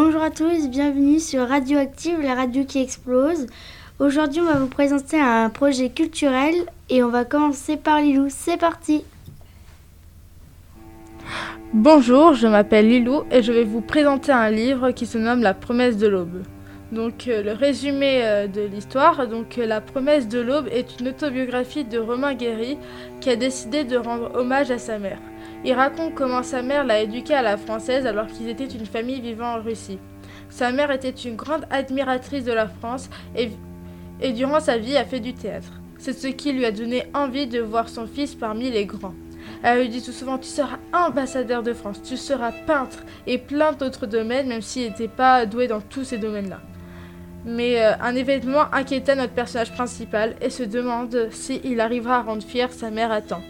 Bonjour à tous, bienvenue sur Radioactive, la radio qui explose. Aujourd'hui, on va vous présenter un projet culturel et on va commencer par Lilou. C'est parti Bonjour, je m'appelle Lilou et je vais vous présenter un livre qui se nomme La promesse de l'aube. Donc euh, le résumé euh, de l'histoire, donc euh, La promesse de l'aube est une autobiographie de Romain Guéry qui a décidé de rendre hommage à sa mère. Il raconte comment sa mère l'a éduqué à la française alors qu'ils étaient une famille vivant en Russie. Sa mère était une grande admiratrice de la France et, durant sa vie a fait du théâtre. C'est ce qui lui a donné envie de voir son fils parmi les grands. Elle lui dit tout souvent Tu seras ambassadeur de France, tu seras peintre et plein d'autres domaines, même s'il n'était pas doué dans tous ces domaines-là. Mais euh, un événement inquiéta notre personnage principal et se demande s'il arrivera à rendre fier sa mère à temps.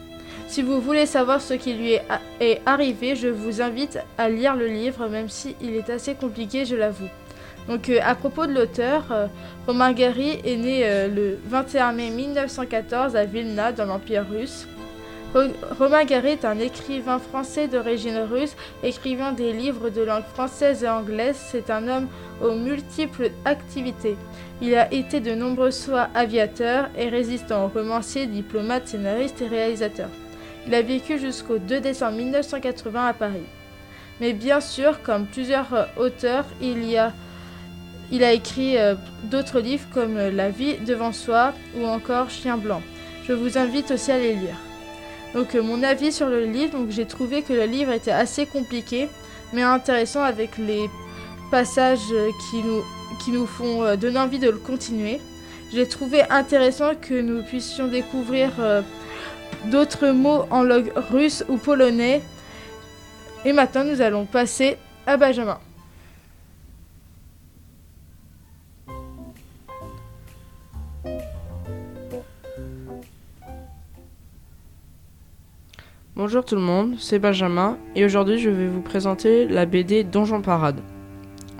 Si vous voulez savoir ce qui lui est, arrivé, je vous invite à lire le livre, même s'il il est assez compliqué, je l'avoue. Donc, euh, à propos de l'auteur, euh, Romain Gary est né le 21 mai 1914 à Vilna, dans l'Empire russe. Romain Gary est un écrivain français d'origine russe, écrivant des livres de langue française et anglaise. C'est un homme aux multiples activités. Il a été de nombreux fois aviateur et résistant, romancier, diplomate, scénariste et réalisateur. Il a vécu jusqu'au 2 décembre 1980 à Paris. Mais bien sûr, comme plusieurs auteurs, il, a, il a écrit euh, d'autres livres comme La vie devant soi ou encore Chien blanc. Je vous invite aussi à les lire. Donc euh, mon avis sur le livre, j'ai trouvé que le livre était assez compliqué, mais intéressant avec les passages euh, qui nous, qui nous font euh, donner envie de le continuer. J'ai trouvé intéressant que nous puissions découvrir d'autres mots en langue russe ou polonais. Et maintenant, nous allons passer à Benjamin. Bonjour tout le monde, c'est Benjamin et aujourd'hui je vais vous présenter la BD Donjon Parade.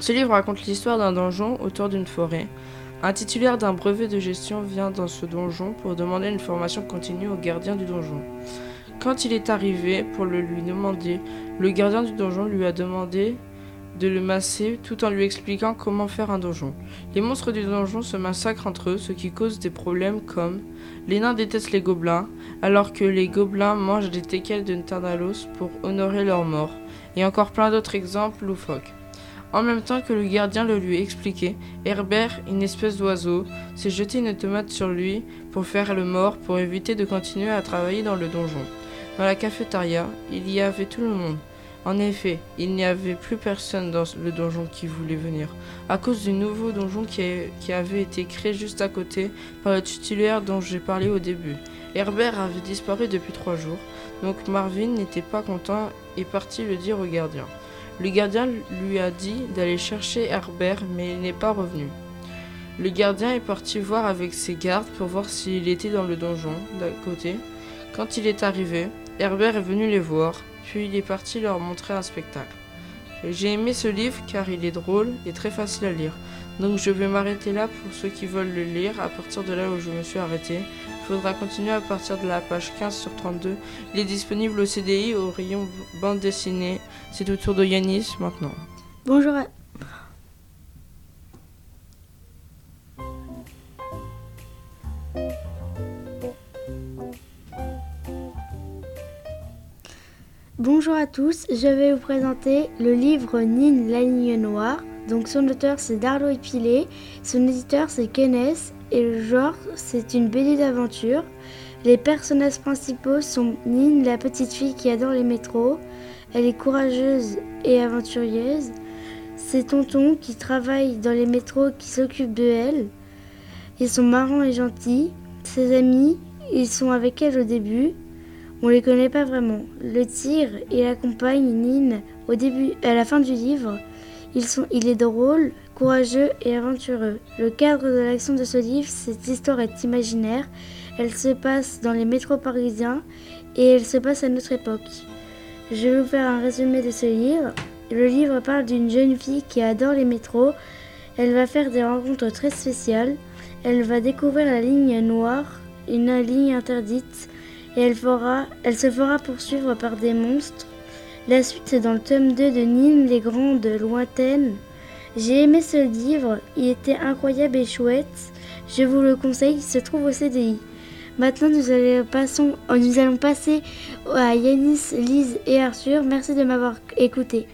Ce livre raconte l'histoire d'un donjon autour d'une forêt. Un titulaire d'un brevet de gestion vient dans ce donjon pour demander une formation continue au gardien du donjon. Quand il est arrivé pour le lui demander, le gardien du donjon lui a demandé de le masser tout en lui expliquant comment faire un donjon. Les monstres du donjon se massacrent entre eux, ce qui cause des problèmes comme les nains détestent les gobelins, alors que les gobelins mangent des teckels de Tardalos pour honorer leur mort, et encore plein d'autres exemples loufoques. En même temps que le gardien le lui expliquait, Herbert, une espèce d'oiseau, s'est jeté une tomate sur lui pour faire le mort pour éviter de continuer à travailler dans le donjon. Dans la cafétéria, il y avait tout le monde. En effet, il n'y avait plus personne dans le donjon qui voulait venir, à cause du nouveau donjon qui, avait été créé juste à côté par le titulaire dont j'ai parlé au début. Herbert avait disparu depuis trois jours, donc Marvin n'était pas content et partit le dire au gardien. Le gardien lui a dit d'aller chercher Herbert, mais il n'est pas revenu. Le gardien est parti voir avec ses gardes pour voir s'il était dans le donjon d'à côté. Quand il est arrivé, Herbert est venu les voir, puis il est parti leur montrer un spectacle. J'ai aimé ce livre car il est drôle et très facile à lire. Donc je vais m'arrêter là pour ceux qui veulent le lire. À partir de là où je me suis arrêté, faudra continuer à partir de la page 15 sur 32. Il est disponible au CDI au rayon bande dessinée. C'est au tour de Yanis maintenant. Bonjour Bonjour à tous, je vais vous présenter le livre Nine la ligne noire. Donc son auteur c'est Darlo Epilé, son éditeur c'est Kenneth et le genre c'est une BD d'aventure. Les personnages principaux sont Nine, la petite fille qui adore les métros. Elle est courageuse et aventureuse. C'est Tonton qui travaille dans les métros qui s'occupe de elle. Ils sont marrants et gentils. Ses amis, ils sont avec elle au début on les connaît pas vraiment. Le tigre, il accompagne Nine au début, à la fin du livre. Il est drôle, courageux et aventureux. Le cadre de l'action de ce livre, cette histoire est imaginaire. Elle se passe dans les métros parisiens et elle se passe à notre époque. Je vais vous faire un résumé de ce livre. Le livre parle d'une jeune fille qui adore les métros. Elle va faire des rencontres très spéciales. Elle va découvrir la ligne noire, une ligne interdite et elle se fera poursuivre par des monstres. La suite dans le tome 2 de Nîmes, les grandes lointaines. J'ai aimé ce livre, il était incroyable et chouette. Je vous le conseille, il se trouve au CDI. Maintenant, nous allons, passons, nous allons passer à Yanis, Lise et Arthur. Merci de m'avoir écouté.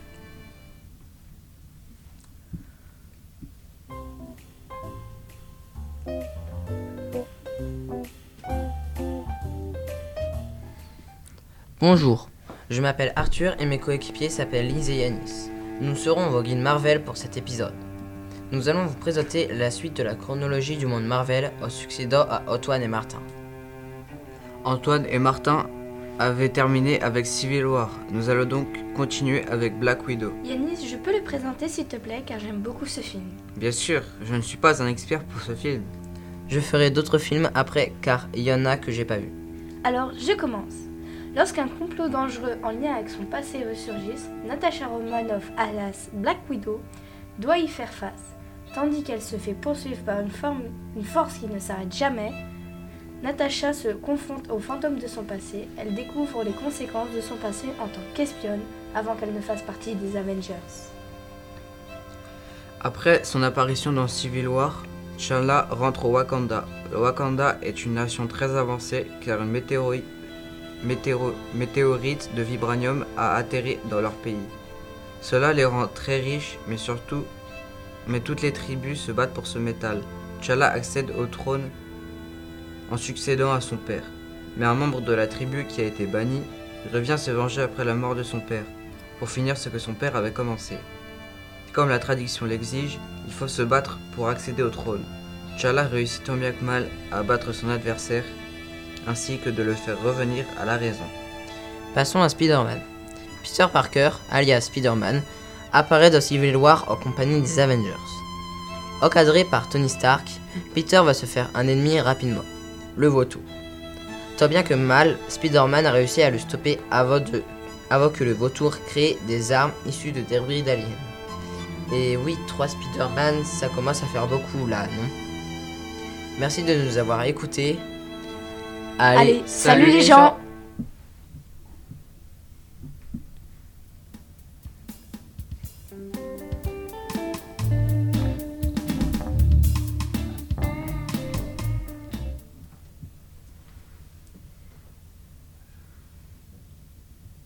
Bonjour, je m'appelle Arthur et mes coéquipiers s'appellent Lise et Yanis. Nous serons vos guides Marvel pour cet épisode. Nous allons vous présenter la suite de la chronologie du monde Marvel au succédant à Antoine et Martin. Antoine et Martin avaient terminé avec Civil War. Nous allons donc continuer avec Black Widow. Yanis, je peux le présenter s'il te plaît car j'aime beaucoup ce film. Bien sûr, je ne suis pas un expert pour ce film. Je ferai d'autres films après car il y en a que j'ai pas vu. Alors, je commence. Lorsqu'un complot dangereux en lien avec son passé ressurgisse, Natasha Romanoff, alias Black Widow, doit y faire face. Tandis qu'elle se fait poursuivre par une, force qui ne s'arrête jamais, Natasha se confronte au fantôme de son passé. Elle découvre les conséquences de son passé en tant qu'espionne avant qu'elle ne fasse partie des Avengers. Après son apparition dans Civil War, T'Challa rentre au Wakanda. Le Wakanda est une nation très avancée car une météori- météoro- météorite de vibranium a atterri dans leur pays. Cela les rend très riches, mais surtout, mais toutes les tribus se battent pour ce métal. T'Challa accède au trône en succédant à son père. Mais un membre de la tribu qui a été banni revient se venger après la mort de son père, pour finir ce que son père avait commencé. Comme la tradition l'exige, il faut se battre pour accéder au trône. T'Challa réussit tant bien que mal à battre son adversaire, ainsi que de le faire revenir à la raison. Passons à Spider-Man. Peter Parker, alias Spider-Man, apparaît dans Civil War en compagnie des Avengers. Encadré par Tony Stark, Peter va se faire un ennemi rapidement, le vautour. Tant bien que mal, Spider-Man a réussi à le stopper avant, que le vautour crée des armes issues de débris d'aliens. Et oui, 3 Spider-Man, ça commence à faire beaucoup là, non? Merci de nous avoir écoutés. Allez, salut les gens